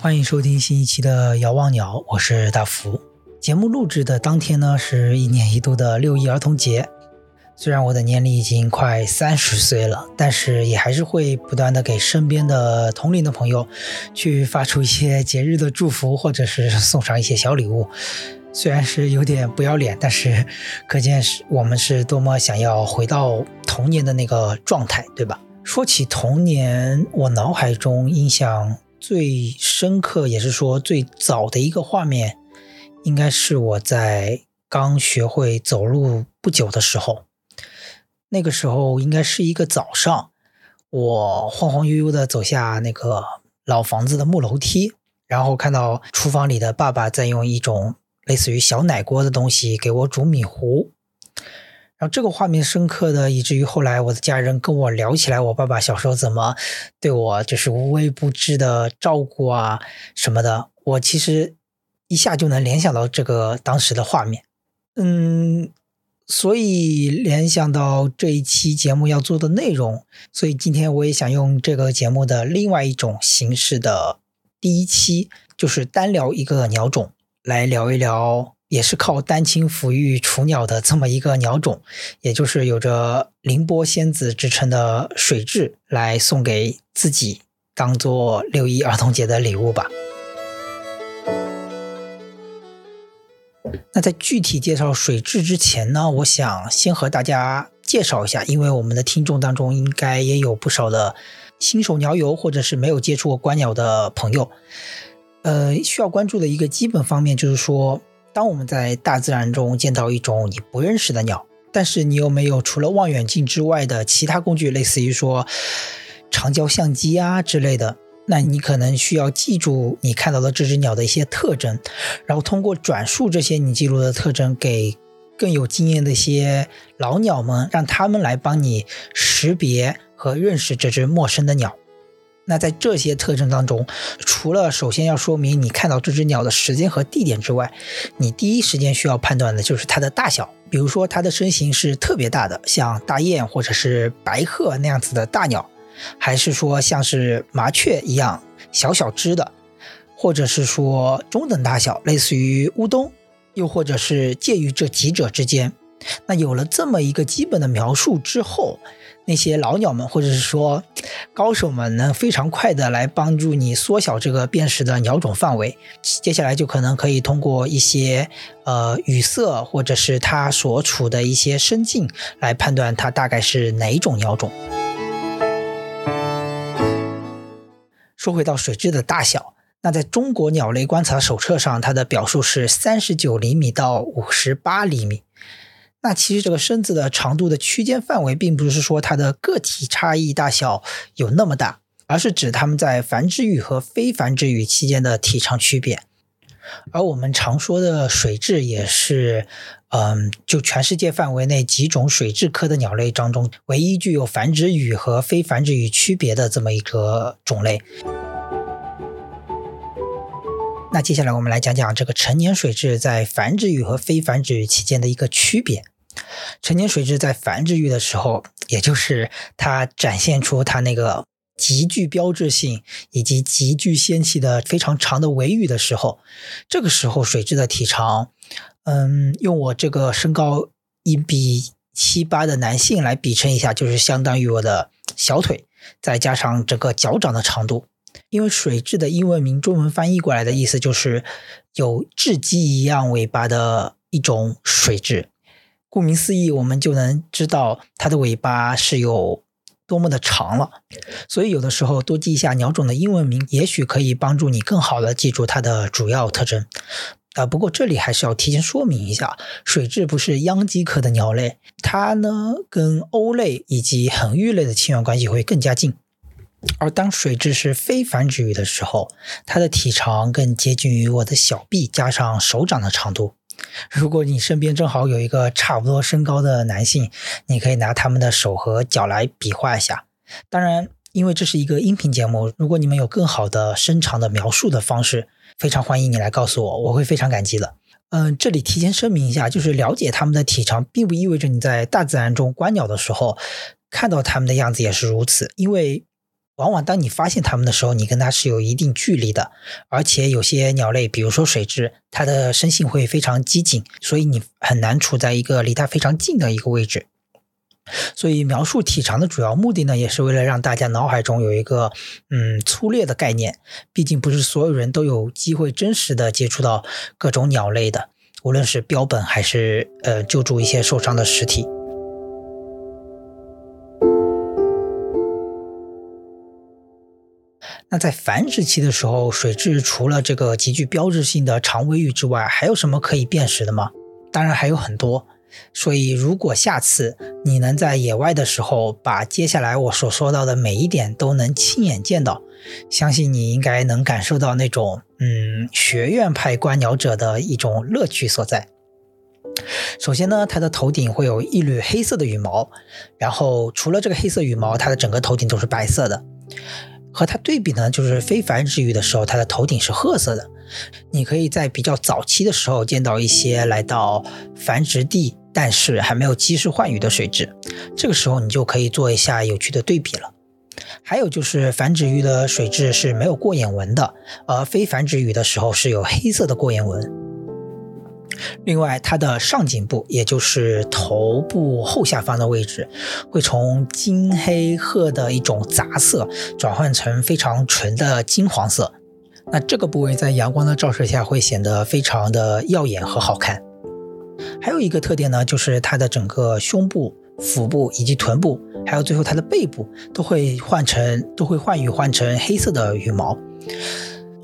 欢迎收听新一期的《遥望鸟》，我是大福。节目录制的当天呢，是一年一度的六一儿童节。虽然我的年龄已经快三十岁了，但是也还是会不断的给身边的同龄的朋友去发出一些节日的祝福，或者是送上一些小礼物。虽然是有点不要脸，但是可见是我们是多么想要回到童年的那个状态，对吧？说起童年，我脑海中印象。最深刻也是说最早的一个画面，应该是我在刚学会走路不久的时候。那个时候应该是一个早上，我晃晃悠悠的走下那个老房子的木楼梯，然后看到厨房里的爸爸在用一种类似于小奶锅的东西给我煮米糊。然后这个画面深刻的，以至于后来我的家人跟我聊起来，我爸爸小时候怎么对我就是无微不至的照顾啊什么的，我其实一下就能联想到这个当时的画面。嗯，所以联想到这一期节目要做的内容，所以今天我也想用这个节目的另外一种形式的第一期，就是单聊一个鸟种，来聊一聊。也是靠丹青抚育雏鸟的这么一个鸟种，也就是有着“凌波仙子”之称的水蛭，来送给自己，当做六一儿童节的礼物吧。那在具体介绍水蛭之前呢，我想先和大家介绍一下，因为我们的听众当中应该也有不少的新手鸟友，或者是没有接触过观鸟的朋友。呃，需要关注的一个基本方面就是说。当我们在大自然中见到一种你不认识的鸟，但是你又没有除了望远镜之外的其他工具，类似于说长焦相机啊之类的，那你可能需要记住你看到的这只鸟的一些特征，然后通过转述这些你记录的特征给更有经验的一些老鸟们，让他们来帮你识别和认识这只陌生的鸟。那在这些特征当中，除了首先要说明你看到这只鸟的时间和地点之外，你第一时间需要判断的就是它的大小。比如说它的身形是特别大的，像大雁或者是白鹤那样子的大鸟，还是说像是麻雀一样小小只的，或者是说中等大小，类似于乌冬，又或者是介于这几者之间。那有了这么一个基本的描述之后，那些老鸟们，或者是说高手们，能非常快的来帮助你缩小这个辨识的鸟种范围。接下来就可能可以通过一些呃语色，或者是它所处的一些声境，来判断它大概是哪种鸟种。说回到水质的大小，那在中国鸟类观察手册上，它的表述是三十九厘米到五十八厘米。那其实这个身子的长度的区间范围，并不是说它的个体差异大小有那么大，而是指它们在繁殖羽和非繁殖羽期间的体长区别。而我们常说的水质，也是，嗯，就全世界范围内几种水蛭科的鸟类当中，唯一具有繁殖羽和非繁殖羽区别的这么一个种类。那接下来我们来讲讲这个成年水蛭在繁殖羽和非繁殖羽期间的一个区别。成年水蛭在繁殖羽的时候，也就是它展现出它那个极具标志性以及极具仙气的非常长的尾羽的时候，这个时候水蛭的体长，嗯，用我这个身高一比七八的男性来比称一下，就是相当于我的小腿，再加上整个脚掌的长度。因为水蛭的英文名中文翻译过来的意思就是有雉鸡一样尾巴的一种水蛭。顾名思义，我们就能知道它的尾巴是有多么的长了。所以有的时候多记一下鸟种的英文名，也许可以帮助你更好的记住它的主要特征。啊，不过这里还是要提前说明一下，水蛭不是秧鸡科的鸟类，它呢跟鸥类以及恒玉类的亲缘关系会更加近。而当水蛭是非繁殖羽的时候，它的体长更接近于我的小臂加上手掌的长度。如果你身边正好有一个差不多身高的男性，你可以拿他们的手和脚来比划一下。当然，因为这是一个音频节目，如果你们有更好的深长的描述的方式，非常欢迎你来告诉我，我会非常感激的。嗯，这里提前声明一下，就是了解它们的体长，并不意味着你在大自然中观鸟的时候看到它们的样子也是如此，因为。往往当你发现它们的时候，你跟它是有一定距离的，而且有些鸟类，比如说水蛭，它的生性会非常机警，所以你很难处在一个离它非常近的一个位置。所以描述体长的主要目的呢，也是为了让大家脑海中有一个嗯粗略的概念。毕竟不是所有人都有机会真实的接触到各种鸟类的，无论是标本还是呃救助一些受伤的尸体。那在繁殖期的时候，水蛭除了这个极具标志性的长尾羽之外，还有什么可以辨识的吗？当然还有很多。所以，如果下次你能在野外的时候，把接下来我所说到的每一点都能亲眼见到，相信你应该能感受到那种嗯学院派观鸟者的一种乐趣所在。首先呢，它的头顶会有一缕黑色的羽毛，然后除了这个黑色羽毛，它的整个头顶都是白色的。和它对比呢，就是非繁殖羽的时候，它的头顶是褐色的。你可以在比较早期的时候见到一些来到繁殖地，但是还没有及时换羽的水蛭，这个时候你就可以做一下有趣的对比了。还有就是繁殖鱼的水蛭是没有过眼纹的，而非繁殖鱼的时候是有黑色的过眼纹。另外，它的上颈部，也就是头部后下方的位置，会从金黑褐的一种杂色转换成非常纯的金黄色。那这个部位在阳光的照射下会显得非常的耀眼和好看。还有一个特点呢，就是它的整个胸部、腹部以及臀部，还有最后它的背部，都会换成都会换羽换成黑色的羽毛。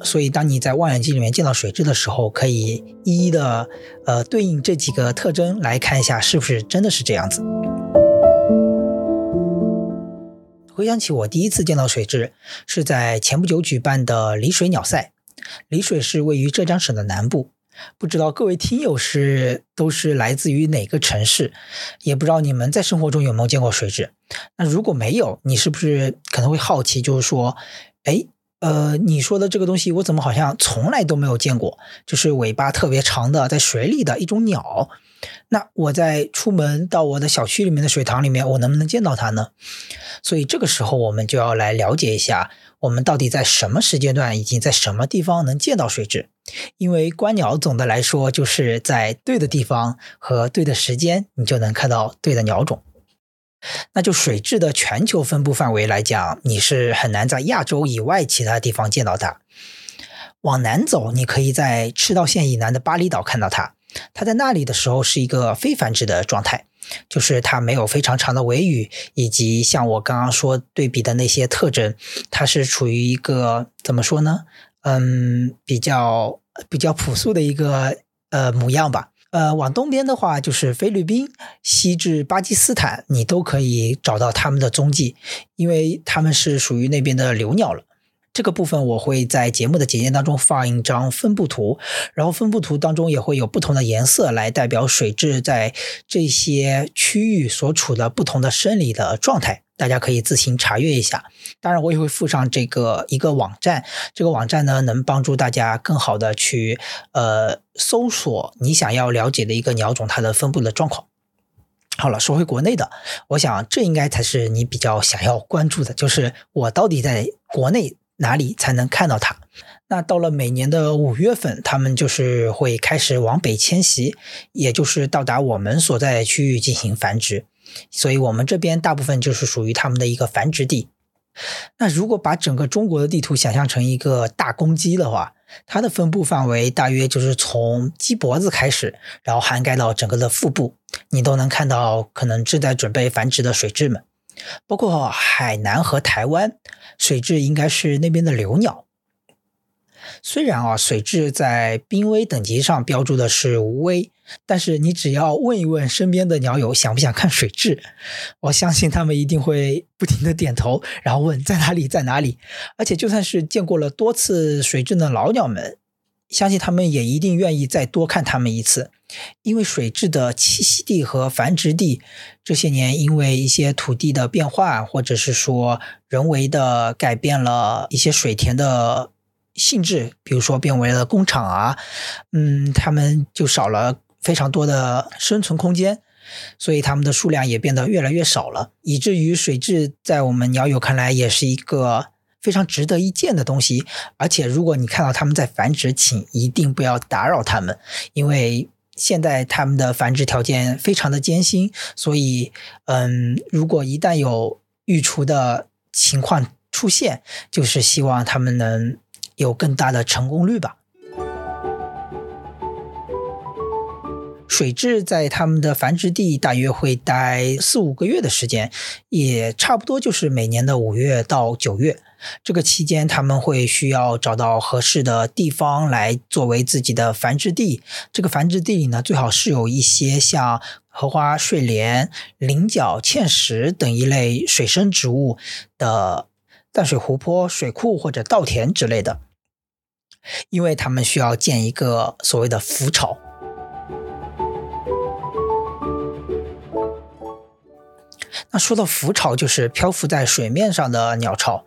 所以，当你在望远镜里面见到水蛭的时候，可以一一的呃对应这几个特征来看一下，是不是真的是这样子。回想起我第一次见到水蛭，是在前不久举办的丽水鸟赛。丽水是位于浙江省的南部，不知道各位听友是都是来自于哪个城市，也不知道你们在生活中有没有见过水蛭。那如果没有，你是不是可能会好奇，就是说，哎？呃，你说的这个东西，我怎么好像从来都没有见过？就是尾巴特别长的，在水里的一种鸟。那我在出门到我的小区里面的水塘里面，我能不能见到它呢？所以这个时候，我们就要来了解一下，我们到底在什么时间段，以及在什么地方能见到水蛭？因为观鸟总的来说，就是在对的地方和对的时间，你就能看到对的鸟种。那就水质的全球分布范围来讲，你是很难在亚洲以外其他地方见到它。往南走，你可以在赤道线以南的巴厘岛看到它。它在那里的时候是一个非繁殖的状态，就是它没有非常长的尾羽，以及像我刚刚说对比的那些特征，它是处于一个怎么说呢？嗯，比较比较朴素的一个呃模样吧。呃，往东边的话就是菲律宾，西至巴基斯坦，你都可以找到它们的踪迹，因为它们是属于那边的留鸟了。这个部分我会在节目的简介当中放一张分布图，然后分布图当中也会有不同的颜色来代表水质在这些区域所处的不同的生理的状态。大家可以自行查阅一下，当然我也会附上这个一个网站，这个网站呢能帮助大家更好的去呃搜索你想要了解的一个鸟种它的分布的状况。好了，说回国内的，我想这应该才是你比较想要关注的，就是我到底在国内哪里才能看到它？那到了每年的五月份，它们就是会开始往北迁徙，也就是到达我们所在区域进行繁殖。所以，我们这边大部分就是属于他们的一个繁殖地。那如果把整个中国的地图想象成一个大公鸡的话，它的分布范围大约就是从鸡脖子开始，然后涵盖到整个的腹部，你都能看到可能正在准备繁殖的水蛭们。包括海南和台湾，水蛭应该是那边的留鸟。虽然啊，水蛭在濒危等级上标注的是无危，但是你只要问一问身边的鸟友想不想看水蛭，我相信他们一定会不停的点头，然后问在哪里，在哪里。而且就算是见过了多次水蛭的老鸟们，相信他们也一定愿意再多看它们一次，因为水蛭的栖息地和繁殖地这些年因为一些土地的变化，或者是说人为的改变了一些水田的性质，比如说变为了工厂啊，嗯，它们就少了非常多的生存空间，所以它们的数量也变得越来越少了，以至于水蛭在我们鸟友看来也是一个。非常值得一见的东西，而且如果你看到它们在繁殖，请一定不要打扰它们，因为现在它们的繁殖条件非常的艰辛，所以，嗯，如果一旦有育雏的情况出现，就是希望它们能有更大的成功率吧。水蛭在它们的繁殖地大约会待四五个月的时间，也差不多就是每年的五月到九月。这个期间，他们会需要找到合适的地方来作为自己的繁殖地。这个繁殖地里呢，最好是有一些像荷花、睡莲、菱角、芡实等一类水生植物的淡水湖泊、水库或者稻田之类的，因为他们需要建一个所谓的浮巢。那说到浮巢，就是漂浮在水面上的鸟巢。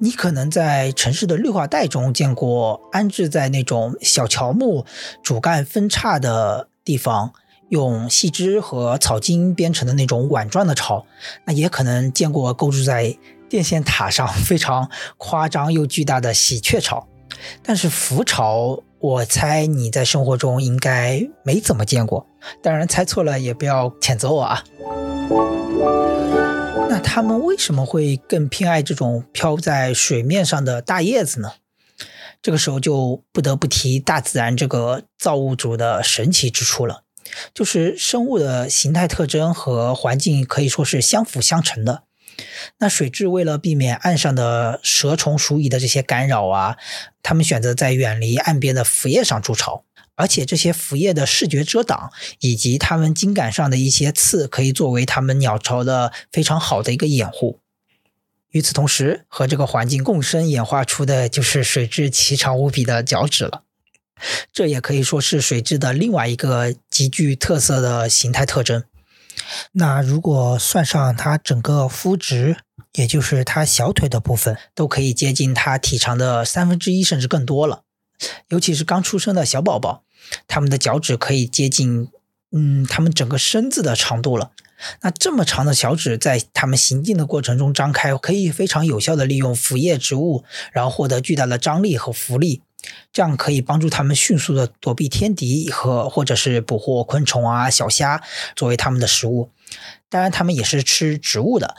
你可能在城市的绿化带中见过安置在那种小乔木主干分叉的地方，用细枝和草茎编成的那种碗状的巢。那也可能见过构筑在电线塔上 非常夸张又巨大的喜鹊巢。但是浮巢，我猜你在生活中应该没怎么见过。当然，猜错了也不要谴责我啊。那他们为什么会更偏爱这种漂在水面上的大叶子呢？这个时候就不得不提大自然这个造物主的神奇之处了，就是生物的形态特征和环境可以说是相辅相成的。那水蛭为了避免岸上的蛇虫鼠蚁的这些干扰啊，它们选择在远离岸边的浮叶上筑巢。而且这些浮叶的视觉遮挡，以及它们茎秆上的一些刺，可以作为它们鸟巢的非常好的一个掩护。与此同时，和这个环境共生演化出的就是水蛭奇长无比的脚趾了。这也可以说是水蛭的另外一个极具特色的形态特征。那如果算上它整个肤质，也就是它小腿的部分，都可以接近它体长的三分之一甚至更多了。尤其是刚出生的小宝宝。它们的脚趾可以接近，嗯，他们整个身子的长度了。那这么长的小趾在他们行进的过程中张开，可以非常有效的利用腐叶植物，然后获得巨大的张力和浮力，这样可以帮助它们迅速的躲避天敌和或者是捕获昆虫啊、小虾作为它们的食物。当然，它们也是吃植物的，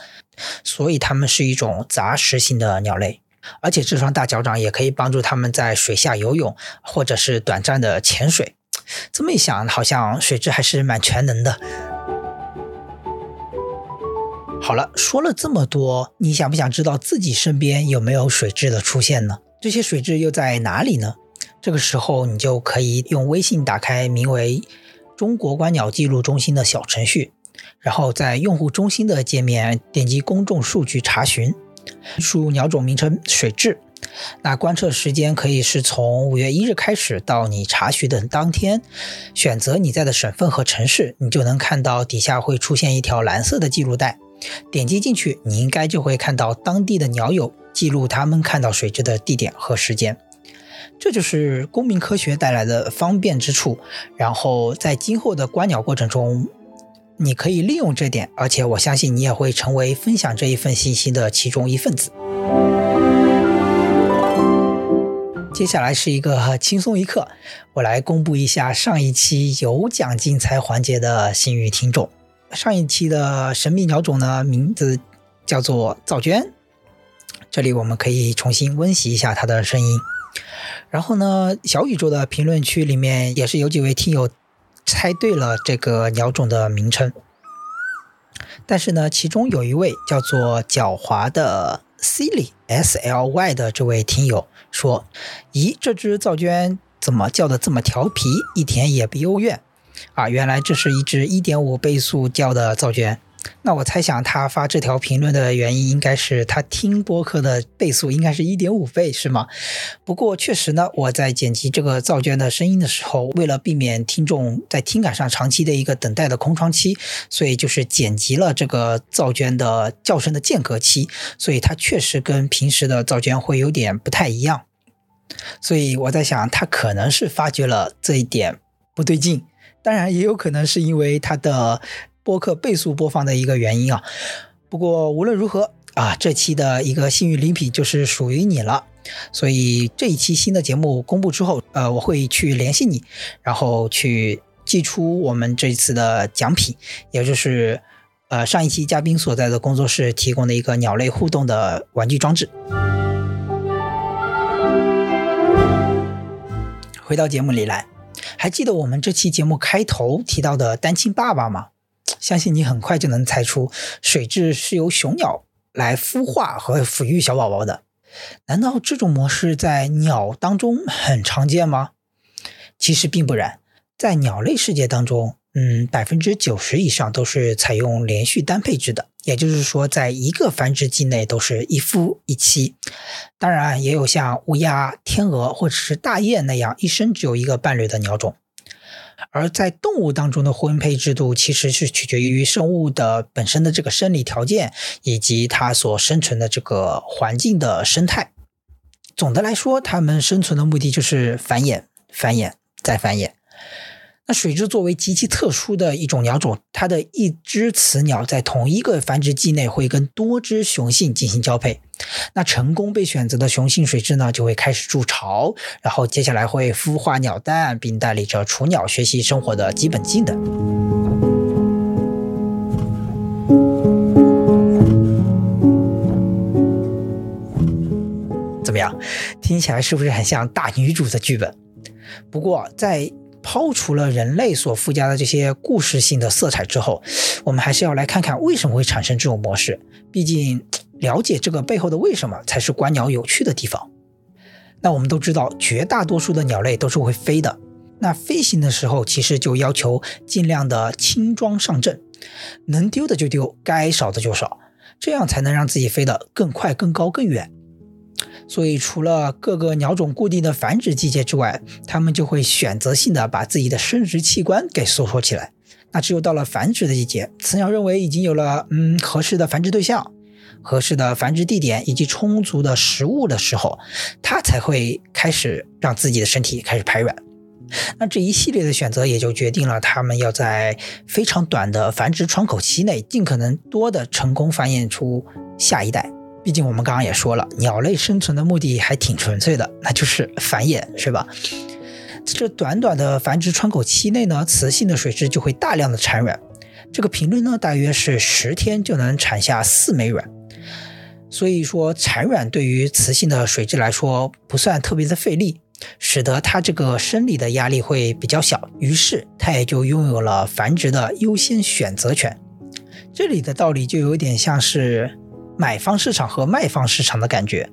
所以它们是一种杂食性的鸟类。而且这双大脚掌也可以帮助它们在水下游泳，或者是短暂的潜水。这么一想，好像水蛭还是蛮全能的。好了，说了这么多，你想不想知道自己身边有没有水蛭的出现呢？这些水质又在哪里呢？这个时候，你就可以用微信打开名为“中国观鸟记录中心”的小程序，然后在用户中心的界面点击公众数据查询。输入鸟种名称水质，那观测时间可以是从五月一日开始到你查询的当天。选择你在的省份和城市，你就能看到底下会出现一条蓝色的记录带。点击进去，你应该就会看到当地的鸟友记录他们看到水蛭的地点和时间。这就是公民科学带来的方便之处。然后在今后的观鸟过程中。你可以利用这点，而且我相信你也会成为分享这一份信息的其中一份子。接下来是一个轻松一刻，我来公布一下上一期有奖竞猜环节的幸运听众。上一期的神秘鸟种呢，名字叫做噪鹃。这里我们可以重新温习一下它的声音。然后呢，小宇宙的评论区里面也是有几位听友。猜对了这个鸟种的名称，但是呢，其中有一位叫做狡猾的 Sly S L Y 的这位听友说：“咦，这只噪鹃怎么叫的这么调皮，一点也不幽怨啊？原来这是一只一点五倍速叫的噪鹃。那我猜想他发这条评论的原因，应该是他听播客的倍速应该是一点五倍，是吗？不过确实呢，我在剪辑这个噪娟的声音的时候，为了避免听众在听感上长期的一个等待的空窗期，所以就是剪辑了这个噪娟的叫声的间隔期，所以它确实跟平时的噪娟会有点不太一样。所以我在想，他可能是发觉了这一点不对劲，当然也有可能是因为他的。播客倍速播放的一个原因啊，不过无论如何啊，这期的一个幸运礼品就是属于你了。所以这一期新的节目公布之后，呃，我会去联系你，然后去寄出我们这次的奖品，也就是呃上一期嘉宾所在的工作室提供的一个鸟类互动的玩具装置。回到节目里来，还记得我们这期节目开头提到的单亲爸爸吗？相信你很快就能猜出，水蛭是由雄鸟来孵化和抚育小宝宝的。难道这种模式在鸟当中很常见吗？其实并不然，在鸟类世界当中，嗯，百分之九十以上都是采用连续单配制的，也就是说，在一个繁殖季内都是一夫一妻。当然，也有像乌鸦、天鹅或者是大雁那样一生只有一个伴侣的鸟种。而在动物当中的婚配制度，其实是取决于生物的本身的这个生理条件，以及它所生存的这个环境的生态。总的来说，它们生存的目的就是繁衍、繁衍再繁衍。那水蛭作为极其特殊的一种鸟种，它的一只雌鸟在同一个繁殖季内会跟多只雄性进行交配。那成功被选择的雄性水蛭呢，就会开始筑巢，然后接下来会孵化鸟蛋，并带领着雏鸟学习生活的基本技能。怎么样？听起来是不是很像大女主的剧本？不过在。抛除了人类所附加的这些故事性的色彩之后，我们还是要来看看为什么会产生这种模式。毕竟，了解这个背后的为什么才是观鸟有趣的地方。那我们都知道，绝大多数的鸟类都是会飞的。那飞行的时候，其实就要求尽量的轻装上阵，能丢的就丢，该少的就少，这样才能让自己飞得更快、更高、更远。所以，除了各个鸟种固定的繁殖季节之外，它们就会选择性的把自己的生殖器官给收缩起来。那只有到了繁殖的季节，雌鸟认为已经有了嗯合适的繁殖对象、合适的繁殖地点以及充足的食物的时候，它才会开始让自己的身体开始排卵。那这一系列的选择也就决定了它们要在非常短的繁殖窗口期内，尽可能多的成功繁衍出下一代。毕竟我们刚刚也说了，鸟类生存的目的还挺纯粹的，那就是繁衍，是吧？在这短短的繁殖窗口期内呢，雌性的水蛭就会大量的产卵，这个频率呢，大约是十天就能产下四枚卵。所以说，产卵对于雌性的水蛭来说不算特别的费力，使得它这个生理的压力会比较小，于是它也就拥有了繁殖的优先选择权。这里的道理就有点像是。买方市场和卖方市场的感觉。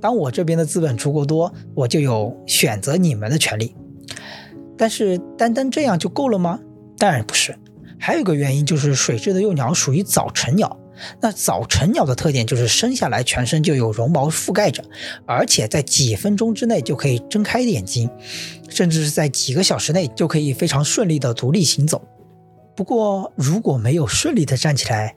当我这边的资本足够多，我就有选择你们的权利。但是单单这样就够了吗？当然不是。还有一个原因就是水蛭的幼鸟属于早成鸟。那早成鸟的特点就是生下来全身就有绒毛覆盖着，而且在几分钟之内就可以睁开眼睛，甚至是在几个小时内就可以非常顺利的独立行走。不过，如果没有顺利的站起来，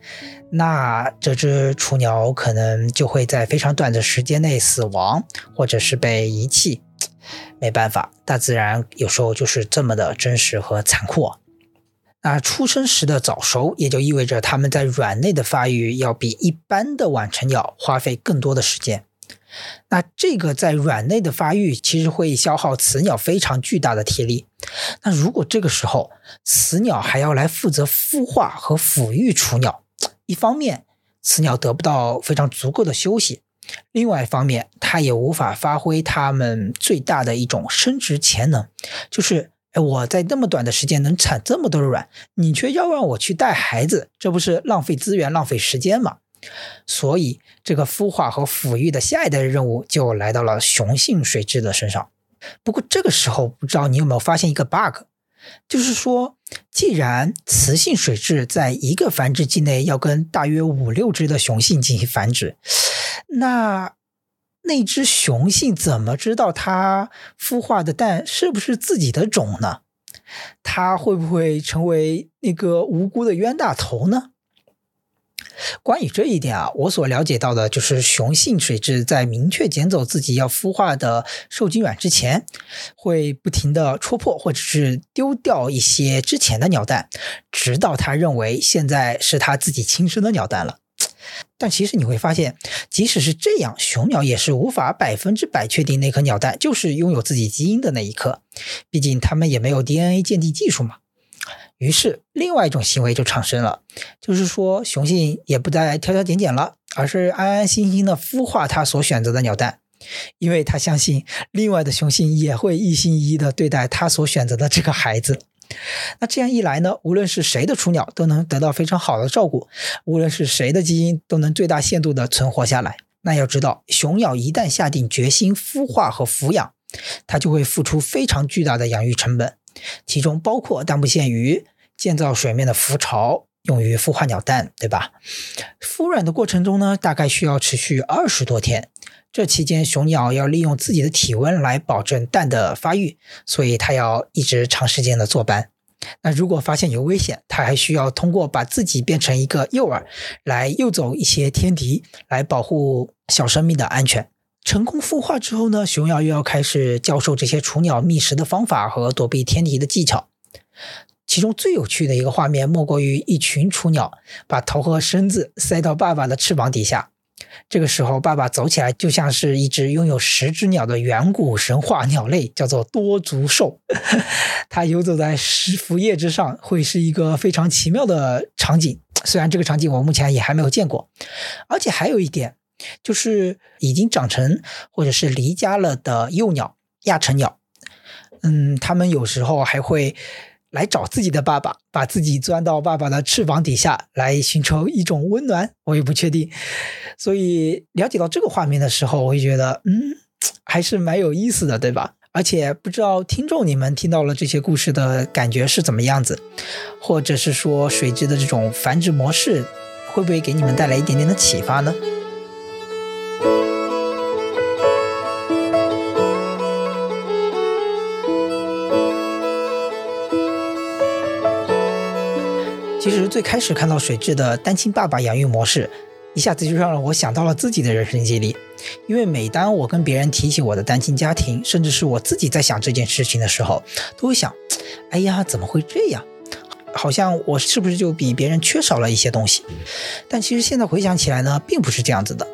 那这只雏鸟可能就会在非常短的时间内死亡，或者是被遗弃。没办法，大自然有时候就是这么的真实和残酷。那出生时的早熟，也就意味着它们在卵内的发育要比一般的晚成鸟花费更多的时间。那这个在卵内的发育，其实会消耗雌鸟非常巨大的体力。那如果这个时候雌鸟还要来负责孵化和抚育雏鸟，一方面雌鸟得不到非常足够的休息，另外一方面它也无法发挥它们最大的一种生殖潜能，就是哎我在那么短的时间能产这么多的卵，你却要让我去带孩子，这不是浪费资源、浪费时间吗？所以，这个孵化和抚育的下一代任务就来到了雄性水蛭的身上。不过，这个时候不知道你有没有发现一个 bug，就是说既然雌性水蛭在一个繁殖季内要跟大约五六只的雄性进行繁殖，那那只雄性怎么知道它孵化的蛋是不是自己的种呢？它会不会成为那个无辜的冤大头呢？关于这一点啊，我所了解到的就是雄性水蛭在明确捡走自己要孵化的受精卵之前，会不停的戳破或者是丢掉一些之前的鸟蛋，直到他认为现在是他自己亲生的鸟蛋了。但其实你会发现，即使是这样，雄鸟也是无法百分之百确定那颗鸟蛋就是拥有自己基因的那一颗，毕竟它们也没有 DNA 鉴定技术嘛。于是，另外一种行为就产生了，就是说，雄性也不再挑挑拣拣了，而是安安心心的孵化它所选择的鸟蛋，因为他相信另外的雄性也会一心一意的对待他所选择的这个孩子。那这样一来呢，无论是谁的雏鸟都能得到非常好的照顾，无论是谁的基因都能最大限度的存活下来。那要知道，雄鸟一旦下定决心孵化和抚养，它就会付出非常巨大的养育成本，其中包括但不限于。建造水面的浮巢，用于孵化鸟蛋，对吧？孵卵的过程中呢，大概需要持续二十多天。这期间，雄鸟要利用自己的体温来保证蛋的发育，所以它要一直长时间的坐班。那如果发现有危险，它还需要通过把自己变成一个诱饵，来诱走一些天敌，来保护小生命的安全。成功孵化之后呢，雄鸟又要开始教授这些雏鸟觅食的方法和躲避天敌的技巧。其中最有趣的一个画面，莫过于一群雏鸟把头和身子塞到爸爸的翅膀底下。这个时候，爸爸走起来就像是一只拥有十只鸟的远古神话鸟类，叫做多足兽。它游走在石浮叶之上，会是一个非常奇妙的场景。虽然这个场景我目前也还没有见过。而且还有一点，就是已经长成或者是离家了的幼鸟亚成鸟，嗯，它们有时候还会。来找自己的爸爸，把自己钻到爸爸的翅膀底下来寻求一种温暖，我也不确定。所以了解到这个画面的时候，我会觉得，嗯，还是蛮有意思的，对吧？而且不知道听众你们听到了这些故事的感觉是怎么样子，或者是说水蛭的这种繁殖模式，会不会给你们带来一点点的启发呢？最开始看到水蛭的单亲爸爸养育模式，一下子就让我想到了自己的人生经历。因为每当我跟别人提起我的单亲家庭，甚至是我自己在想这件事情的时候，都会想：哎呀，怎么会这样？好像我是不是就比别人缺少了一些东西？但其实现在回想起来呢，并不是这样子的。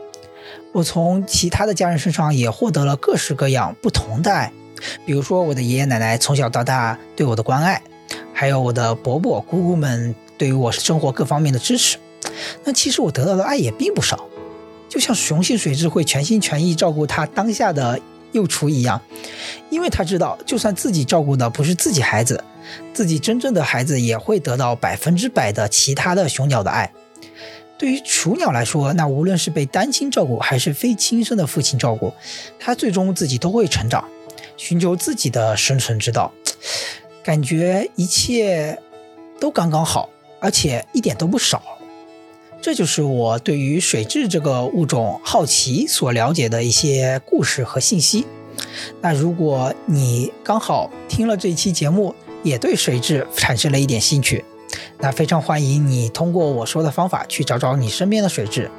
我从其他的家人身上也获得了各式各样不同的爱，比如说我的爷爷奶奶从小到大对我的关爱，还有我的伯伯姑姑们。对于我生活各方面的支持，那其实我得到的爱也并不少。就像雄性水蛭会全心全意照顾它当下的幼雏一样，因为它知道，就算自己照顾的不是自己孩子，自己真正的孩子也会得到百分之百的其他的雄鸟的爱。对于雏鸟来说，那无论是被单亲照顾还是非亲生的父亲照顾，它最终自己都会成长，寻求自己的生存之道，感觉一切都刚刚好。而且一点都不少，这就是我对于水蛭这个物种好奇所了解的一些故事和信息。那如果你刚好听了这期节目，也对水蛭产生了一点兴趣，那非常欢迎你通过我说的方法去找找你身边的水蛭，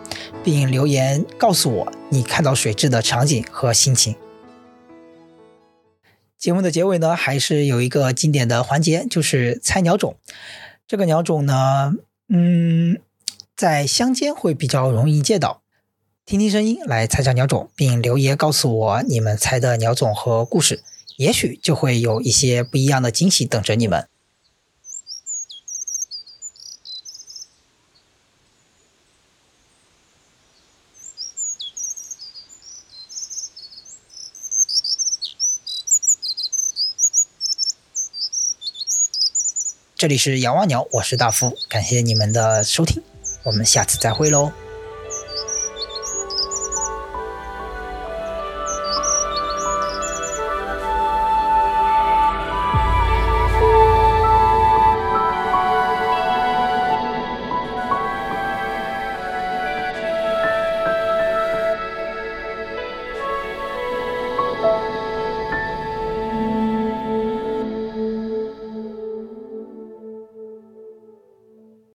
并留言告诉我你看到水蛭的场景和心情。节目的结尾呢，还是有一个经典的环节，就是猜鸟种。这个鸟种呢，嗯，在乡间会比较容易见到。听听声音来猜猜鸟种，并留言告诉我你们猜的鸟种和故事，也许就会有一些不一样的惊喜等着你们。这里是仰望鸟，我是大富，感谢你们的收听，我们下次再会喽。